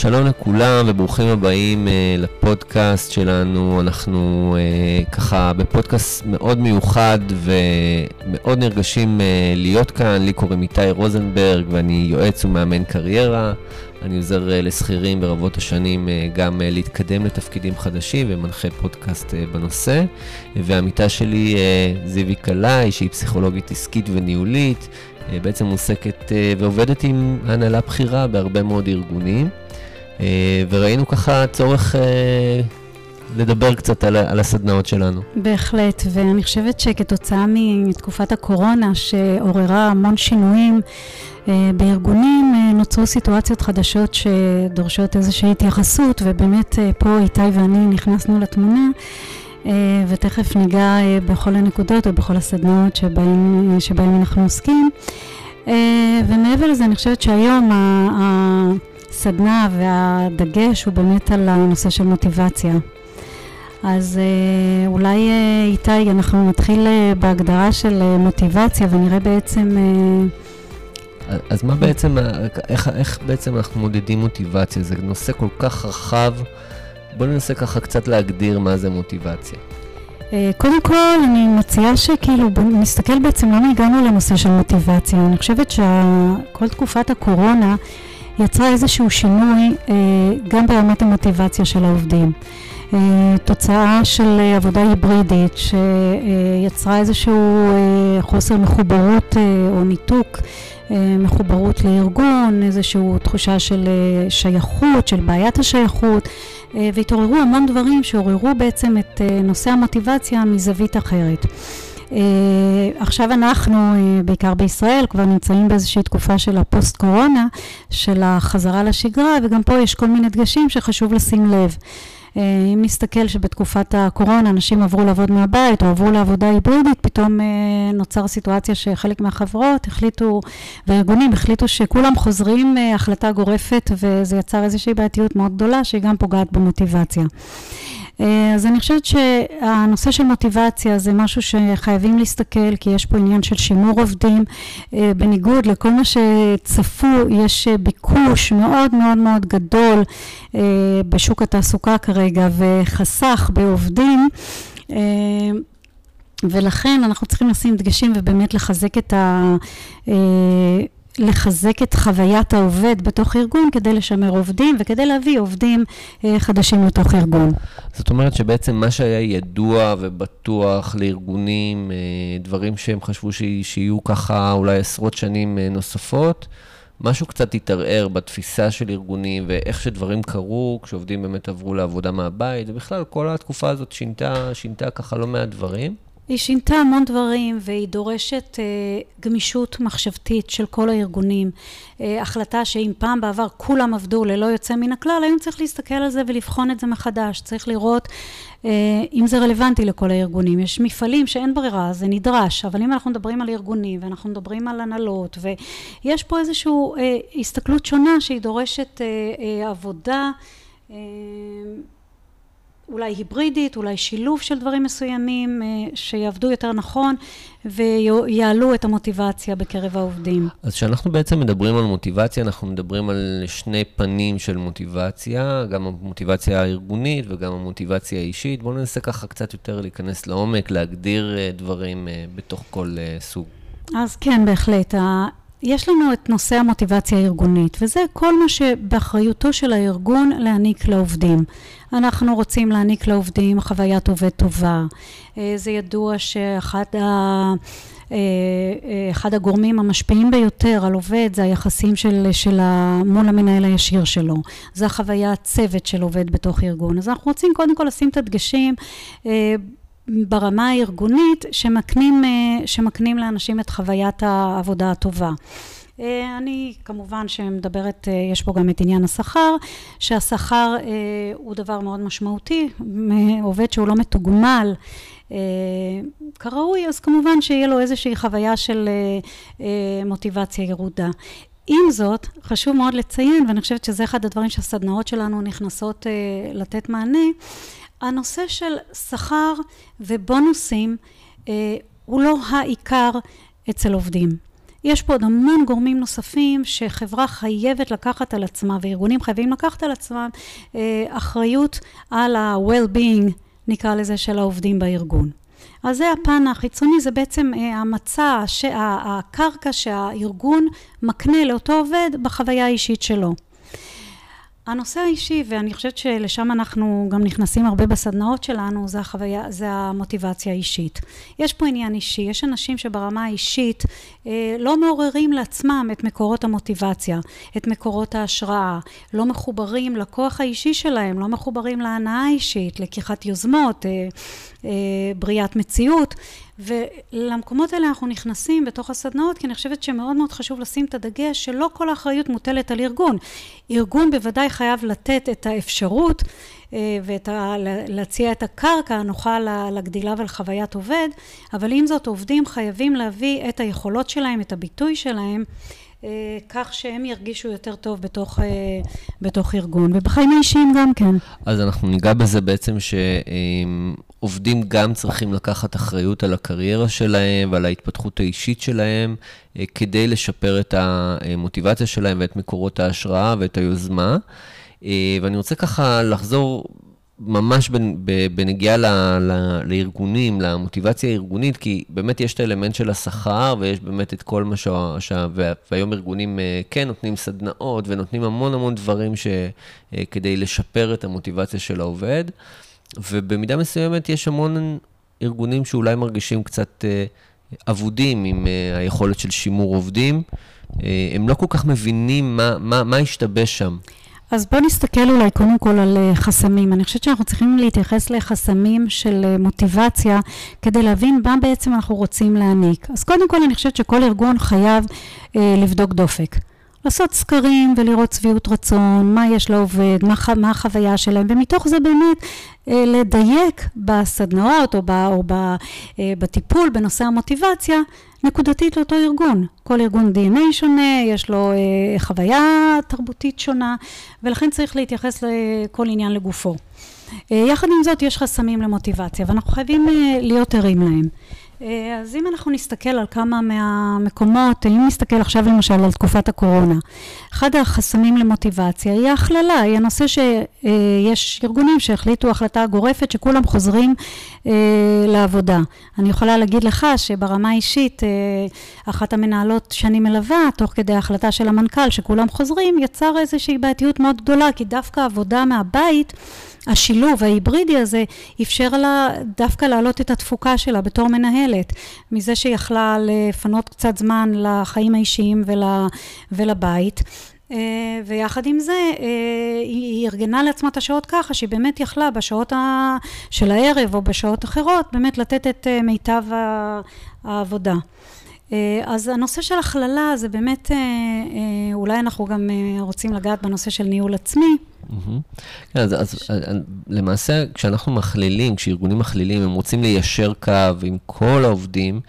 שלום לכולם וברוכים הבאים uh, לפודקאסט שלנו. אנחנו uh, ככה בפודקאסט מאוד מיוחד ומאוד נרגשים uh, להיות כאן. לי קוראים איתי רוזנברג ואני יועץ ומאמן קריירה. אני עוזר uh, לשכירים ברבות השנים uh, גם uh, להתקדם לתפקידים חדשים ומנחה פודקאסט uh, בנושא. והעמיתה שלי uh, זיוי קלעי, שהיא פסיכולוגית עסקית וניהולית. בעצם עוסקת ועובדת עם הנהלה בכירה בהרבה מאוד ארגונים. אה, וראינו ככה צורך אה, לדבר קצת על, על הסדנאות שלנו. בהחלט, ואני חושבת שכתוצאה מתקופת הקורונה, שעוררה המון שינויים אה, בארגונים, נוצרו סיטואציות חדשות שדורשות איזושהי התייחסות, ובאמת פה איתי ואני נכנסנו לתמונה. ותכף ניגע בכל הנקודות ובכל הסדנאות שבהם, שבהם אנחנו עוסקים. ומעבר לזה, אני חושבת שהיום הסדנה והדגש הוא באמת על הנושא של מוטיבציה. אז אה, אולי אה, איתי, אנחנו נתחיל אה, בהגדרה של מוטיבציה ונראה בעצם... אז מה בעצם, איך, איך בעצם אנחנו מודדים מוטיבציה? זה נושא כל כך רחב. בואו ננסה ככה קצת להגדיר מה זה מוטיבציה. קודם כל, אני מציעה שכאילו, נסתכל בעצם למה הגענו לנושא של מוטיבציה. אני חושבת שכל תקופת הקורונה יצרה איזשהו שינוי אה, גם ברמת המוטיבציה של העובדים. אה, תוצאה של עבודה היברידית שיצרה איזשהו אה, חוסר מחוברות או ניתוק מחוברות לארגון, איזושהי תחושה של שייכות, של בעיית השייכות, והתעוררו המון דברים שעוררו בעצם את נושא המוטיבציה מזווית אחרת. Uh, עכשיו אנחנו, uh, בעיקר בישראל, כבר נמצאים באיזושהי תקופה של הפוסט-קורונה, של החזרה לשגרה, וגם פה יש כל מיני דגשים שחשוב לשים לב. Uh, אם נסתכל שבתקופת הקורונה אנשים עברו לעבוד מהבית או עברו לעבודה היברידית, פתאום נוצר סיטואציה שחלק מהחברות החליטו, והארגונים החליטו שכולם חוזרים החלטה גורפת, וזה יצר איזושהי בעייתיות מאוד גדולה, שהיא גם פוגעת במוטיבציה. אה, אז אני חושבת שהנושא של מוטיבציה זה משהו שחייבים להסתכל, כי יש פה עניין של שימור עובדים. אה, בניגוד לכל מה שצפו, יש ביקוש מאוד מאוד מאוד גדול אה, בשוק התעסוקה כרגע, וחסך בעובדים. ולכן אנחנו צריכים לשים דגשים ובאמת לחזק את ה... לחזק את חוויית העובד בתוך ארגון כדי לשמר עובדים וכדי להביא עובדים אה, חדשים לתוך ארגון. זאת אומרת שבעצם מה שהיה ידוע ובטוח לארגונים, אה, דברים שהם חשבו שיהיו ככה אולי עשרות שנים אה, נוספות, משהו קצת התערער בתפיסה של ארגונים ואיך שדברים קרו כשעובדים באמת עברו לעבודה מהבית, ובכלל כל התקופה הזאת שינתה, שינתה ככה לא מעט דברים. היא שינתה המון דברים והיא דורשת אה, גמישות מחשבתית של כל הארגונים. אה, החלטה שאם פעם בעבר כולם עבדו ללא יוצא מן הכלל, היום צריך להסתכל על זה ולבחון את זה מחדש. צריך לראות אה, אם זה רלוונטי לכל הארגונים. יש מפעלים שאין ברירה, זה נדרש, אבל אם אנחנו מדברים על ארגונים ואנחנו מדברים על הנהלות, ויש פה איזושהי אה, הסתכלות שונה שהיא דורשת אה, אה, עבודה אה, אולי היברידית, אולי שילוב של דברים מסוימים אה, שיעבדו יותר נכון ויעלו את המוטיבציה בקרב העובדים. אז כשאנחנו בעצם מדברים על מוטיבציה, אנחנו מדברים על שני פנים של מוטיבציה, גם המוטיבציה הארגונית וגם המוטיבציה האישית. בואו ננסה ככה קצת יותר להיכנס לעומק, להגדיר אה, דברים אה, בתוך כל סוג. אז כן, בהחלט. יש לנו את נושא המוטיבציה הארגונית, וזה כל מה שבאחריותו של הארגון להעניק לעובדים. אנחנו רוצים להעניק לעובדים חוויית עובד טובה. אה, זה ידוע שאחד ה... אה, אה, אחד הגורמים המשפיעים ביותר על עובד זה היחסים של, של מול המנהל הישיר שלו. זה החוויה הצוות של עובד בתוך ארגון. אז אנחנו רוצים קודם כל לשים את הדגשים ברמה הארגונית שמקנים, שמקנים לאנשים את חוויית העבודה הטובה. אה, אני כמובן שמדברת, אה, יש פה גם את עניין השכר, שהשכר אה, הוא דבר מאוד משמעותי, עובד שהוא לא מתוגמל כראוי, אז כמובן שיהיה לו איזושהי חוויה של מוטיבציה ירודה. עם זאת, חשוב מאוד לציין, ואני חושבת שזה אחד הדברים שהסדנאות שלנו נכנסות לתת מענה, הנושא של שכר ובונוסים הוא לא העיקר אצל עובדים. יש פה עוד המון גורמים נוספים שחברה חייבת לקחת על עצמה, וארגונים חייבים לקחת על עצמם אה, אחריות על ה-well-being, נקרא לזה, של העובדים בארגון. אז זה הפן החיצוני, זה בעצם אה, המצע, הקרקע שהארגון מקנה לאותו עובד בחוויה האישית שלו. הנושא האישי, ואני חושבת שלשם אנחנו גם נכנסים הרבה בסדנאות שלנו, זה החוויה, זה המוטיבציה האישית. יש פה עניין אישי, יש אנשים שברמה האישית אה, לא מעוררים לעצמם את מקורות המוטיבציה, את מקורות ההשראה, לא מחוברים לכוח האישי שלהם, לא מחוברים להנאה האישית, לקיחת יוזמות, אה, אה, בריאת מציאות. ולמקומות האלה אנחנו נכנסים בתוך הסדנאות, כי אני חושבת שמאוד מאוד חשוב לשים את הדגש שלא כל האחריות מוטלת על ארגון. ארגון בוודאי חייב לתת את האפשרות אה, ולהציע את הקרקע הנוחה לגדילה ולחוויית עובד, אבל עם זאת עובדים חייבים להביא את היכולות שלהם, את הביטוי שלהם. אה, כך שהם ירגישו יותר טוב בתוך, אה, בתוך ארגון, ובחיים האישיים גם כן. אז אנחנו ניגע בזה בעצם שעובדים גם צריכים לקחת אחריות על הקריירה שלהם ועל ההתפתחות האישית שלהם, אה, כדי לשפר את המוטיבציה שלהם ואת מקורות ההשראה ואת היוזמה. ואני רוצה ככה לחזור ממש בנגיעה ל, ל, לארגונים, למוטיבציה הארגונית, כי באמת יש את האלמנט של השכר, ויש באמת את כל מה ש... ש והיום ארגונים אה, כן נותנים סדנאות, ונותנים המון המון דברים ש, אה, כדי לשפר את המוטיבציה של העובד, ובמידה מסוימת יש המון ארגונים שאולי מרגישים קצת אה, אבודים עם היכולת של שימור עובדים. הם לא כל כך מבינים מה, מה, מה השתבש שם. אז בואו נסתכל אולי קודם כל על אה, חסמים. אני חושבת שאנחנו צריכים להתייחס לחסמים של אה, מוטיבציה כדי להבין מה בעצם אנחנו רוצים להעניק. אז קודם כל אני חושבת שכל ארגון חייב אה, לבדוק דופק. לעשות סקרים ולראות שביעות רצון, מה יש לעובד, מה, מה החוויה שלהם, ומתוך זה באמת אה, לדייק בסדנאות או, ב, או ב, אה, בטיפול בנושא המוטיבציה נקודתית לאותו ארגון. כל ארגון DNA שונה, יש לו אה, חוויה תרבותית שונה, ולכן צריך להתייחס לכל עניין לגופו. יחד עם זאת יש חסמים למוטיבציה ואנחנו חייבים להיות ערים להם. אה, אז אם אנחנו נסתכל על כמה מהמקומות, אם נסתכל עכשיו למשל על תקופת הקורונה, אחד החסמים למוטיבציה היא ההכללה, היא הנושא שיש ארגונים שהחליטו החלטה גורפת שכולם חוזרים אה, לעבודה. אני יכולה להגיד לך שברמה האישית, אה, אחת המנהלות שאני מלווה, תוך כדי ההחלטה של המנכ"ל שכולם חוזרים, יצר איזושהי בעייתיות מאוד גדולה, כי דווקא עבודה מהבית השילוב ההיברידי הזה אפשר לה דווקא להעלות את התפוקה שלה בתור מנהלת, מזה שיכלה לפנות קצת זמן לחיים האישיים ול, ולבית. אה, ויחד עם זה אה, היא ארגנה לעצמה את השעות ככה שהיא באמת יכלה בשעות של הערב או בשעות אחרות באמת לתת את אה, מיטב העבודה. אז הנושא של הכללה זה באמת, אולי אנחנו גם רוצים לגעת בנושא של ניהול עצמי. כן, אז, אז למעשה, כשאנחנו מכלילים, כשארגונים מכלילים, הם רוצים ליישר קו עם כל העובדים,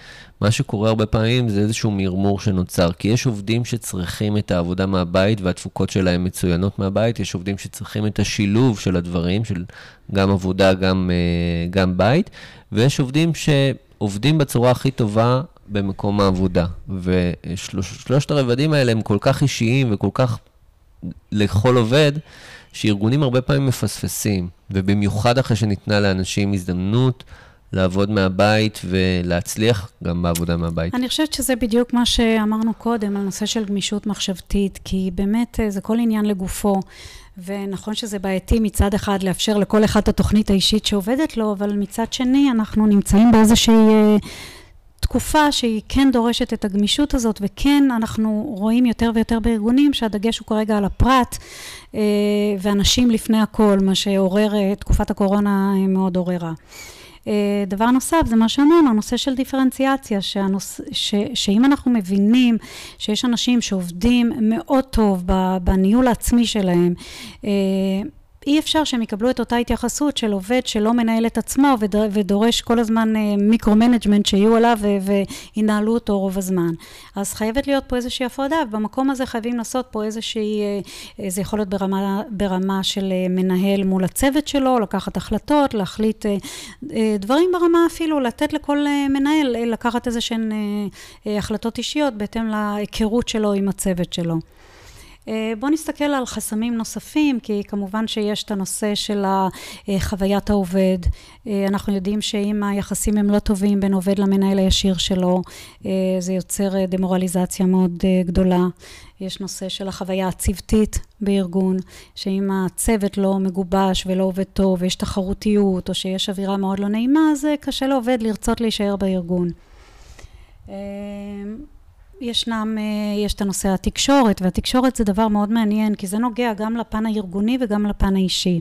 מה שקורה הרבה פעמים זה איזשהו מרמור שנוצר, כי יש עובדים שצריכים את העבודה מהבית והתפוקות שלהם מצוינות מהבית, יש עובדים שצריכים את השילוב של הדברים, של גם עבודה, גם, אה, גם בית, ויש עובדים שעובדים בצורה הכי טובה במקום העבודה. ושלושת הרבדים האלה הם כל כך אישיים וכל כך לכל עובד, שארגונים הרבה פעמים מפספסים, ובמיוחד אחרי שניתנה לאנשים הזדמנות לעבוד מהבית ולהצליח גם בעבודה מהבית. אני חושבת שזה בדיוק מה שאמרנו קודם, על נושא של גמישות מחשבתית, כי באמת אה, זה כל עניין לגופו. ונכון שזה בעייתי מצד אחד לאפשר לכל אחד את התוכנית האישית שעובדת לו, אבל מצד שני אנחנו נמצאים באיזושהי אה, תקופה שהיא כן דורשת את הגמישות הזאת, וכן אנחנו רואים יותר ויותר בארגונים שהדגש הוא כרגע על הפרט, אה, ואנשים לפני הכל, מה שעורר, אה, תקופת הקורונה מאוד עוררה. אה, דבר נוסף זה מה שאמרנו, הנושא של דיפרנציאציה, שהנוס, ש, שאם אנחנו מבינים שיש אנשים שעובדים מאוד טוב בניהול העצמי שלהם, אי אפשר שהם יקבלו את אותה התייחסות של עובד שלא מנהל את עצמו ודורש כל הזמן micro-management שיהיו עליו וינהלו אותו רוב הזמן. אז חייבת להיות פה איזושהי הפרדה, ובמקום הזה חייבים לעשות פה איזושהי, אה, זה יכול להיות ברמה, ברמה של אה, מנהל מול הצוות שלו, לקחת החלטות, להחליט אה, דברים ברמה אפילו, לתת לכל מנהל לקחת איזה שהן החלטות אישיות בהתאם להיכרות שלו עם הצוות שלו. אה, בואו נסתכל על חסמים נוספים, כי כמובן שיש את הנושא של חוויית העובד. אה, אנחנו יודעים שאם היחסים הם לא טובים בין עובד למנהל הישיר שלו, אה, זה יוצר דמורליזציה מאוד גדולה. יש נושא של החוויה הצוותית בארגון, שאם הצוות לא מגובש ולא עובד טוב, ויש תחרותיות, או שיש אווירה מאוד לא נעימה, אז קשה לעובד לרצות להישאר בארגון. ישנם, אה, יש את הנושא התקשורת, והתקשורת זה דבר מאוד מעניין, כי זה נוגע גם לפן הארגוני וגם לפן האישי.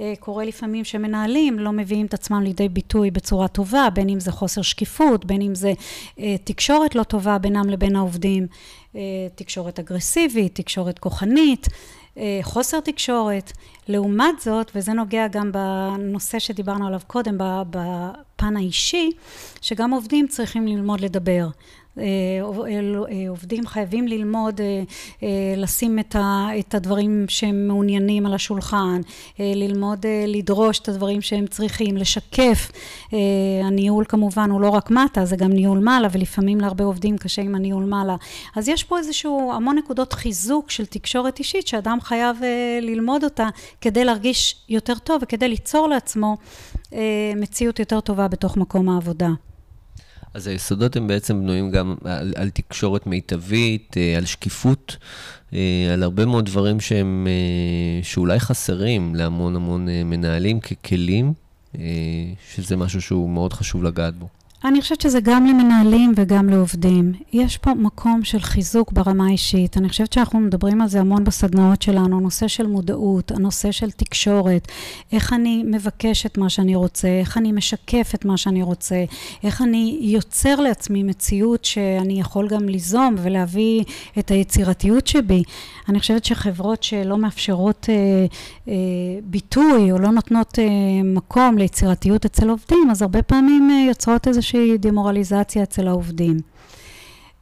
אה, קורה לפעמים שמנהלים לא מביאים את עצמם לידי ביטוי בצורה טובה, בין אם זה חוסר שקיפות, בין אם זה אה, תקשורת לא טובה בינם לבין העובדים, תקשורת אגרסיבית, תקשורת כוחנית, חוסר תקשורת. לעומת זאת, וזה נוגע גם בנושא שדיברנו עליו קודם, בפן האישי, שגם עובדים צריכים ללמוד לדבר. אה, אה, עובדים חייבים ללמוד אה, לשים את הדברים שהם מעוניינים על השולחן, ללמוד לדרוש את הדברים שהם צריכים, לשקף. הניהול כמובן הוא לא רק מטה, זה גם ניהול מעלה, ולפעמים להרבה עובדים קשה עם הניהול מעלה. אז יש פה איזשהו המון נקודות חיזוק של תקשורת אישית, שאדם חייב ללמוד אותה כדי להרגיש יותר טוב וכדי ליצור לעצמו מציאות יותר טובה בתוך מקום העבודה. אז היסודות הם בעצם בנויים גם על, על תקשורת מיטבית, אה, על שקיפות, אה, על הרבה מאוד דברים שהם, אה, שאולי חסרים להמון המון מנהלים ככלים, שזה משהו שהוא מאוד חשוב לגעת בו. אני חושבת שזה גם למנהלים וגם לעובדים. יש פה מקום של חיזוק ברמה האישית. אני חושבת שאנחנו מדברים על זה המון בסדנאות שלנו, נושא של מודעות, הנושא של תקשורת, איך אני מבקש את מה שאני רוצה, איך אני משקף את מה שאני רוצה, איך אני יוצר לעצמי מציאות שאני יכול גם ליזום ולהביא את היצירתיות שבי. אני חושבת שחברות שלא מאפשרות אה, אה, ביטוי או לא נותנות אה, מקום ליצירתיות אצל עובדים, אז הרבה פעמים אה, יוצרות איזה איזושהי דמורליזציה אצל העובדים.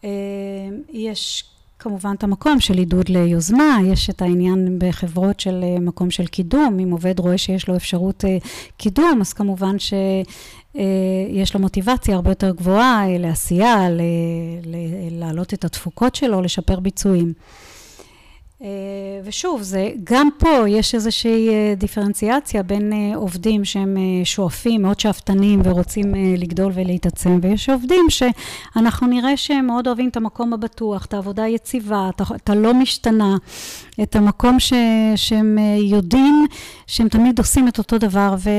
אה, יש כמובן את המקום של עידוד ליוזמה, יש את העניין בחברות של אה, מקום של קידום, אם עובד רואה שיש לו אפשרות אה, קידום, אז כמובן שיש לו מוטיבציה הרבה יותר גבוהה לעשייה, להעלות את התפוקות שלו, לשפר ביצועים. אה, ושוב, זה, גם פה יש איזושהי אה, דיפרנציאציה בין אה, עובדים שהם שואפים, מאוד שאפתנים ורוצים לגדול ולהתעצם, ויש עובדים שאנחנו נראה שהם מאוד אוהבים את המקום הבטוח, את העבודה היציבה, את הלא משתנה, את המקום ש, שהם יודעים שהם תמיד עושים את אותו דבר, ו...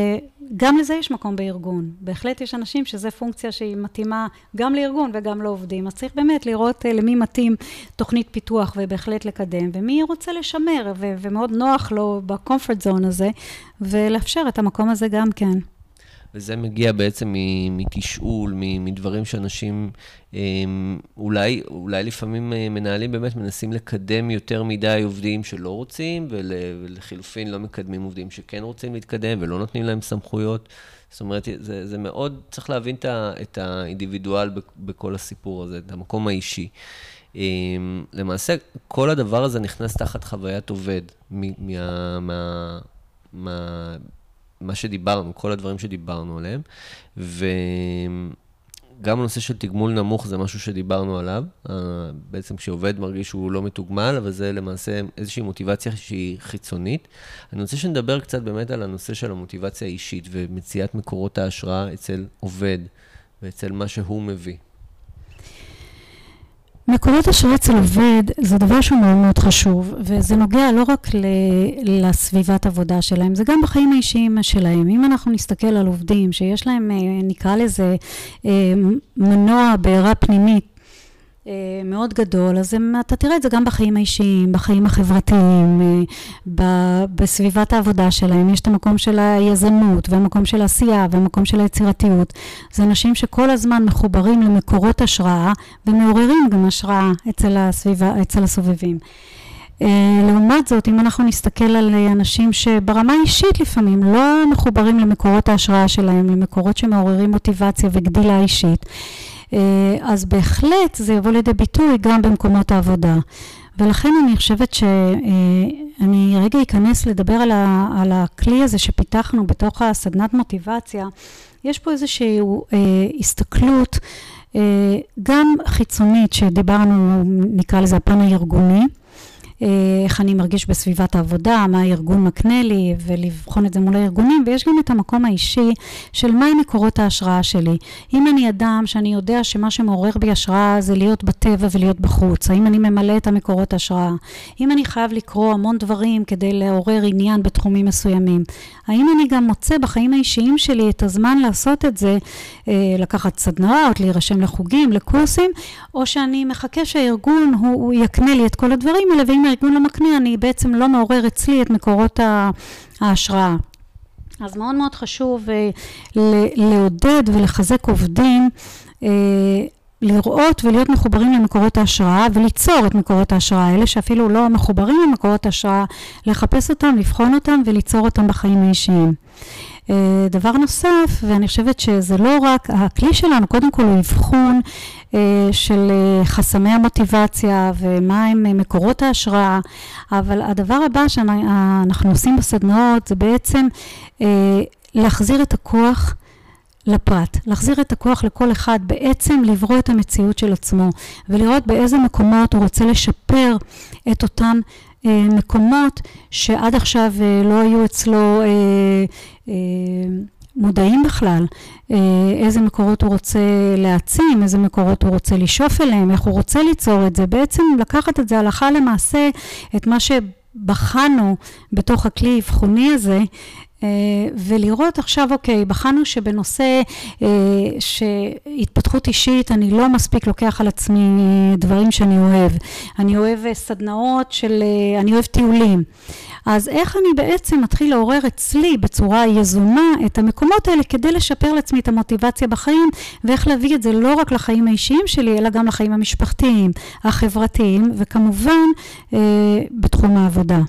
גם לזה יש מקום בארגון. בהחלט יש אנשים שזו פונקציה שהיא מתאימה גם לארגון וגם לעובדים. אז צריך באמת לראות uh, למי מתאים תוכנית פיתוח ובהחלט לקדם, ומי רוצה לשמר, ו- ומאוד נוח לו בקומפורט זון הזה, ולאפשר את המקום הזה גם כן. וזה מגיע בעצם מתשאול, מדברים שאנשים אמ, אולי, אולי לפעמים אה, מנהלים באמת מנסים לקדם יותר מדי עובדים שלא רוצים, ול, ולחילופין לא מקדמים עובדים שכן רוצים להתקדם ולא נותנים להם סמכויות. זאת אומרת, זה, זה מאוד, צריך להבין את האינדיבידואל בכל הסיפור הזה, את המקום האישי. אמ, למעשה, כל הדבר הזה נכנס תחת חוויית עובד, מה, מה, מה, מה שדיברנו, כל הדברים שדיברנו עליהם, וגם הנושא של תגמול נמוך זה משהו שדיברנו עליו. אה, בעצם כשעובד מרגיש שהוא לא מתוגמל, אבל זה למעשה איזושהי מוטיבציה שהיא חיצונית. אני רוצה שנדבר קצת באמת על הנושא של המוטיבציה האישית ומציאת מקורות ההשראה אצל עובד ואצל מה שהוא מביא. מקורות השראה אצל עובד זה דבר שהוא מאוד מאוד חשוב, וזה נוגע לא רק לסביבת עבודה שלהם, זה גם בחיים האישיים שלהם. אם אנחנו נסתכל על עובדים שיש להם, אה, נקרא לזה, אה, מנוע בעירה פנימית מאוד גדול, אז הם, אתה תראה את זה גם בחיים האישיים, בחיים החברתיים, אה, בסביבת העבודה שלהם. יש את המקום של היזמות, והמקום של העשייה, והמקום של היצירתיות. זה אנשים שכל הזמן מחוברים למקורות השראה, ומעוררים גם השראה אצל, הסביבה, אצל הסובבים. לעומת זאת, אם אנחנו נסתכל על אנשים שברמה אישית לפעמים לא מחוברים למקורות ההשראה שלהם, למקורות שמעוררים מוטיבציה וגדילה אישית, אז בהחלט זה יבוא לידי ביטוי גם במקומות העבודה. ולכן אני חושבת שאני רגע אכנס לדבר על, ה, על הכלי הזה שפיתחנו בתוך הסדנת מוטיבציה. יש פה איזושהי אה, הסתכלות אה, גם חיצונית שדיברנו, נקרא לזה הפן הארגוני. איך אני מרגיש בסביבת העבודה, מה הארגון מקנה לי, ולבחון את זה מול הארגונים, ויש גם את המקום האישי של מהם מקורות ההשראה שלי. אם אני אדם שאני יודע שמה שמעורר בי השראה זה להיות בטבע ולהיות בחוץ, האם אני ממלא את המקורות ההשראה? אם אני חייב לקרוא המון דברים כדי לעורר עניין בתחומים מסוימים, האם אני גם מוצא בחיים האישיים שלי את הזמן לעשות את זה, אה, לקחת סדנאות, להירשם לחוגים, לקורסים, או שאני מחכה שהארגון הוא, הוא יקנה לי את כל הדברים האלה, ואם הארגון לא מקנה, אני בעצם לא מעורר אצלי את מקורות ההשראה. אז מאוד מאוד חשוב אה, לעודד ולחזק עובדים אה, לראות ולהיות מחוברים למקורות ההשראה וליצור את מקורות ההשראה האלה שאפילו לא מחוברים למקורות ההשראה, לחפש אותם, לבחון אותם וליצור אותם בחיים האישיים. אה, דבר נוסף, ואני חושבת שזה לא רק, הכלי שלנו קודם כל הוא אבחון אה, של אה, חסמי המוטיבציה ומה הם מקורות ההשראה, אבל הדבר הבא שאנחנו עושים בסדנאות זה בעצם להחזיר את הכוח לפרט, להחזיר את הכוח לכל אחד, בעצם לברוא את המציאות של עצמו ולראות באיזה מקומות הוא רוצה לשפר את אותם אה, מקומות שעד עכשיו אה, לא היו אצלו אה, מודעים בכלל, איזה מקורות הוא רוצה להעצים, איזה מקורות הוא רוצה לשאוף אליהם, איך הוא רוצה ליצור את זה, בעצם לקחת את זה הלכה למעשה, את מה שבחנו בתוך הכלי האבחוני הזה, אה, ולראות עכשיו, אוקיי, בחנו שבנושא אה, שהתפתחות אישית, אני לא מספיק לוקח על עצמי דברים שאני אוהב. אני אוהב סדנאות של, אה, אני אוהב טיולים. אז איך אני בעצם מתחיל לעורר אצלי בצורה יזומה את המקומות האלה כדי לשפר לעצמי את המוטיבציה בחיים, ואיך להביא את זה לא רק לחיים האישיים שלי, אלא גם לחיים המשפחתיים, החברתיים, וכמובן בתחום העבודה.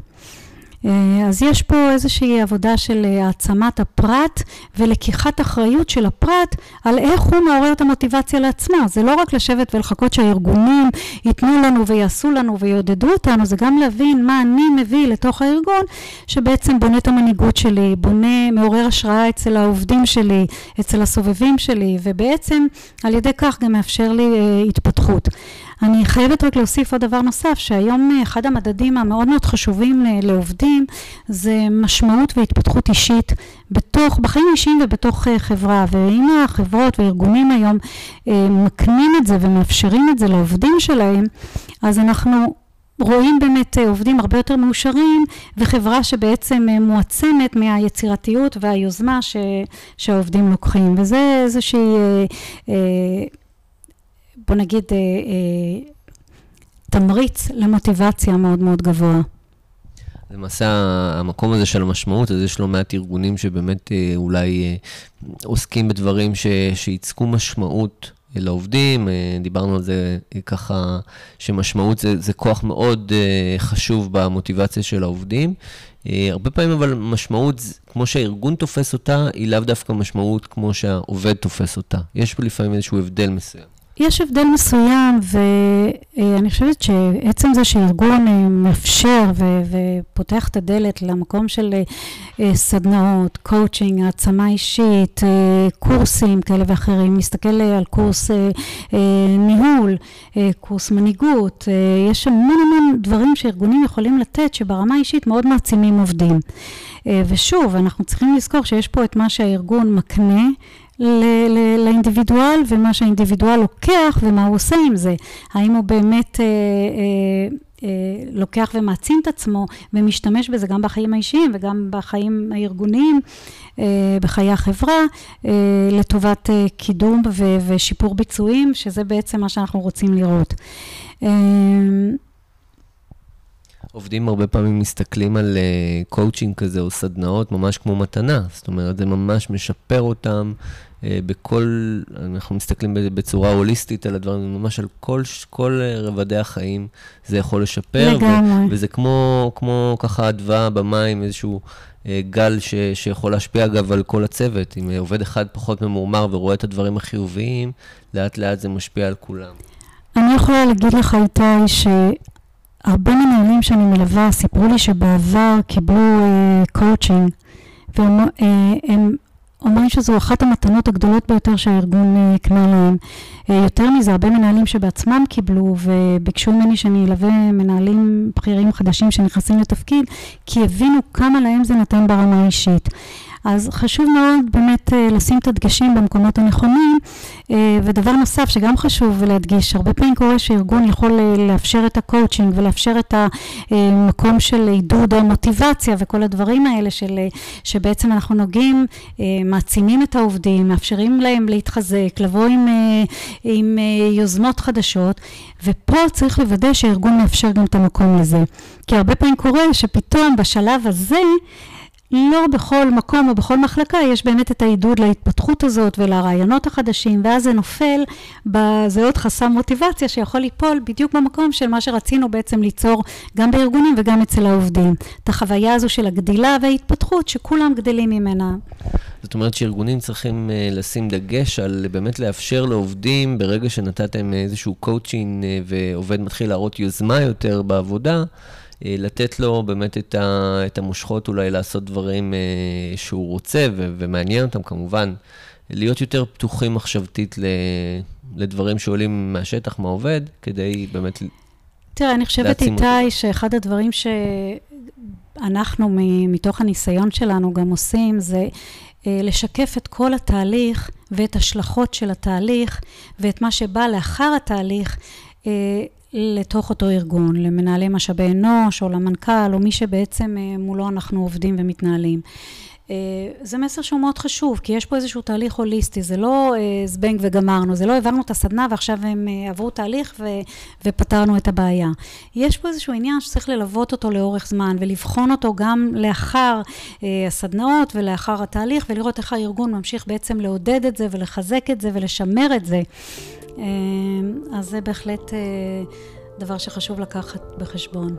אה, אז יש פה איזושהי עבודה של אה, העצמת הפרט ולקיחת אחריות של הפרט על איך הוא מעורר את המוטיבציה לעצמו. זה לא רק לשבת ולחכות שהארגונים ייתנו לנו ויעשו לנו ויעודדו אותנו, זה גם להבין מה אני מביא לתוך הארגון, שבעצם בונה את המנהיגות שלי, בונה, מעורר השראה אצל העובדים שלי, אצל הסובבים שלי, ובעצם על ידי כך גם מאפשר לי אה, התפתחות. אני חייבת רק להוסיף עוד דבר נוסף, שהיום אה, אחד המדדים המאוד מאוד חשובים אה, לעובדים זה משמעות והתפתחות אישית בתוך, בחיים אישיים ובתוך אה, חברה. ואם החברות והארגונים היום מקנים את זה ומאפשרים את זה לעובדים שלהם, אז אנחנו רואים באמת עובדים הרבה יותר מאושרים וחברה שבעצם מועצמת מהיצירתיות והיוזמה ש, שהעובדים לוקחים וזה איזושהי בוא נגיד, אה, אה, תמריץ למוטיבציה מאוד מאוד גבוה. למעשה המקום הזה של המשמעות, אז יש לא מעט ארגונים שבאמת אה, אולי אה, עוסקים בדברים שייצקו משמעות לעובדים, אה, דיברנו על זה אה, ככה, שמשמעות זה, זה כוח מאוד אה, חשוב במוטיבציה של העובדים. אה, הרבה פעמים אבל משמעות, כמו שהארגון תופס אותה, היא לאו דווקא משמעות כמו שהעובד תופס אותה. יש פה לפעמים איזשהו הבדל מסוים. יש הבדל מסוים, ואני חושבת שעצם זה שארגון אה, מאפשר ו- ופותח את הדלת למקום של אה, סדנאות, קואוצ'ינג, העצמה אישית, אה, קורסים כאלה ואחרים, מסתכל על קורס ניהול, קורס מנהיגות, יש המון המון דברים שארגונים יכולים לתת שברמה האישית מאוד מעצימים עובדים. ושוב, אנחנו צריכים לזכור שיש פה את מה שהארגון מקנה. לאינדיבידואל ומה שהאינדיבידואל לוקח ומה הוא עושה עם זה. האם הוא באמת אה, אה, אה, לוקח ומעצים את עצמו ומשתמש בזה גם בחיים האישיים וגם בחיים הארגוניים, אה, בחיי החברה, אה, לטובת אה, קידום ו- ושיפור ביצועים, שזה בעצם מה שאנחנו רוצים לראות. אה, עובדים הרבה פעמים מסתכלים על קואוצ'ינג אה, כזה או סדנאות ממש כמו מתנה, זאת אומרת, זה ממש משפר אותם בכל, אנחנו מסתכלים בצורה הוליסטית על הדברים, ממש על כל, כל uh, רבדי החיים זה יכול לשפר. לגמרי. ו- וזה כמו, כמו ככה אדווה במים, איזשהו uh, גל ש, שיכול להשפיע אגב על כל הצוות. אם עובד אחד פחות ממורמר ורואה את הדברים החיוביים, לאט לאט זה משפיע על כולם. אני יכולה להגיד לך, איתי, שהרבה מנהלים שאני מלווה סיפרו לי שבעבר קיבלו קואוצ'ינג, אה, והם אומרים שזו אחת המתנות הגדולות ביותר שהארגון הקנה אה, להם. אה, יותר מזה, הרבה מנהלים שבעצמם קיבלו וביקשו ממני שאני אלווה מנהלים בכירים חדשים שנכנסים לתפקיד, כי הבינו כמה להם זה נתן ברמה האישית. אז חשוב מאוד באמת אה, לשים את הדגשים במקומות הנכונים. אה, ודבר נוסף שגם חשוב להדגיש, הרבה פעמים קורה שארגון יכול אה, לאפשר את הקואוצ'ינג ולאפשר את המקום של עידוד או מוטיבציה וכל הדברים האלה של, שבעצם אנחנו נוגעים, מעצימים את העובדים, מאפשרים להם להתחזק, לבוא עם, עם יוזמות חדשות, ופה צריך לוודא שהארגון מאפשר גם את המקום לזה. כי הרבה פעמים קורה שפתאום בשלב הזה לא בכל מקום או בכל מחלקה יש באמת את העידוד להתפתחות הזאת ולרעיונות החדשים, ואז זה נופל, זה עוד חסם מוטיבציה שיכול ליפול בדיוק במקום של מה שרצינו בעצם ליצור גם בארגונים וגם אצל העובדים. את החוויה הזו של הגדילה וההתפתחות שכולם גדלים ממנה. זאת אומרת שארגונים צריכים אה, לשים דגש על באמת לאפשר לעובדים, ברגע שנתתם איזשהו קואוצ'ינג אה, ועובד מתחיל להראות יוזמה יותר בעבודה, אה, לתת לו באמת את, ה, את המושכות אולי לעשות דברים אה, שהוא רוצה ו, ומעניין אותם כמובן, להיות יותר פתוחים מחשבתית ל, לדברים שעולים מהשטח, מהעובד, כדי באמת תראה, אני חושבת איתי שאחד הדברים שאנחנו מתוך הניסיון שלנו גם עושים זה אה, לשקף את כל התהליך ואת השלכות של התהליך ואת מה שבא לאחר התהליך לתוך אותו ארגון, למנהלי משאבי אנוש או למנכ"ל או מי שבעצם אה, מולו אנחנו עובדים ומתנהלים. אה, זה מסר שהוא מאוד חשוב, כי יש פה איזשהו תהליך הוליסטי, זה לא אה, זבנג וגמרנו, זה לא העברנו את הסדנה ועכשיו הם עברו תהליך ו, ופתרנו את הבעיה. יש פה איזשהו עניין שצריך ללוות אותו לאורך זמן ולבחון אותו גם לאחר הסדנאות ולאחר התהליך ולראות איך הארגון ממשיך בעצם לעודד את זה ולחזק את זה ולשמר את זה. אז זה בהחלט אה, דבר שחשוב לקחת בחשבון.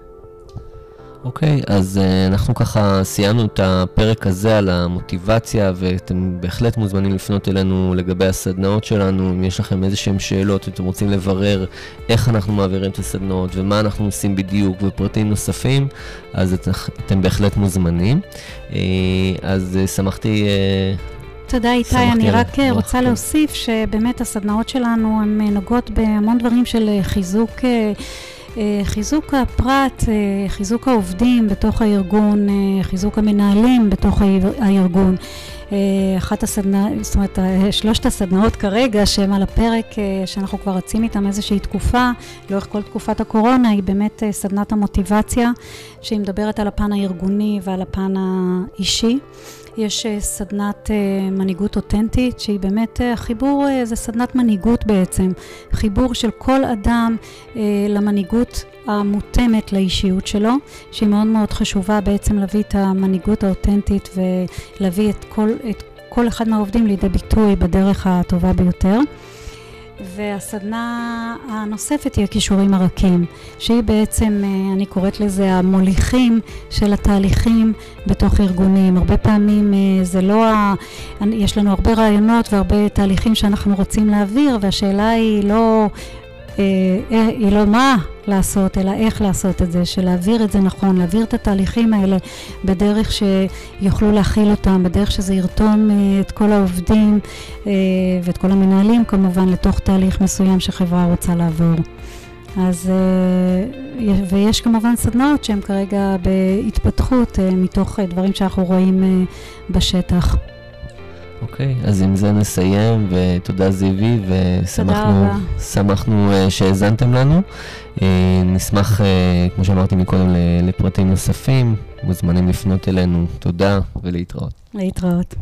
אוקיי, okay, אז uh, אנחנו ככה סיימנו את הפרק הזה על המוטיבציה, ואתם בהחלט מוזמנים לפנות אלינו לגבי הסדנאות שלנו, אם יש לכם איזה שהן שאלות, אתם רוצים לברר איך אנחנו מעבירים את הסדנאות ומה אנחנו עושים בדיוק ופרטים נוספים, אז את, אתם בהחלט מוזמנים. Uh, אז uh, שמחתי... Uh, תודה איתי, אני רק אה, רוצה להוסיף שבאמת הסדנאות שלנו הן נוגעות בהמון דברים של חיזוק חיזוק הפרט, חיזוק העובדים בתוך הארגון, חיזוק המנהלים בתוך הארגון. אחת הסדנאות, זאת אומרת, שלושת הסדנאות כרגע שהן על הפרק, שאנחנו כבר רצים איתן איזושהי תקופה, לאורך כל תקופת הקורונה, היא באמת סדנת המוטיבציה, שהיא מדברת על הפן הארגוני ועל הפן האישי. יש אה, סדנת אה, מנהיגות אותנטית, שהיא באמת, אה, חיבור, זה סדנת מנהיגות בעצם, חיבור של כל אדם למנהיגות המותאמת לאישיות שלו, שהיא מאוד מאוד חשובה בעצם להביא את המנהיגות האותנטית ולהביא את כל, את כל אחד מהעובדים לידי ביטוי בדרך הטובה ביותר. והסדנה הנוספת היא הכישורים הרכים, שהיא בעצם, אה, אני קוראת לזה המוליכים של התהליכים בתוך ארגונים. הרבה פעמים אה, זה לא ה... יש לנו הרבה רעיונות והרבה תהליכים שאנחנו רוצים להעביר, והשאלה היא לא היא לא מה לעשות, אלא איך לעשות את זה, של להעביר את זה נכון, להעביר את התהליכים האלה בדרך שיוכלו להכיל אותם, בדרך שזה ירתום אה, את כל העובדים אה, ואת כל המנהלים כמובן לתוך תהליך מסוים שחברה רוצה לעבור. אז, ויש כמובן סדנאות שהן כרגע בהתפתחות מתוך דברים שאנחנו רואים בשטח. אוקיי, אז עם זה נסיים, ותודה זיוי, ושמחנו uh, שהאזנתם לנו. Uh, נשמח, uh, כמו שאמרתי מקודם, לפרטים נוספים, מוזמנים לפנות אלינו. תודה ולהתראות. להתראות.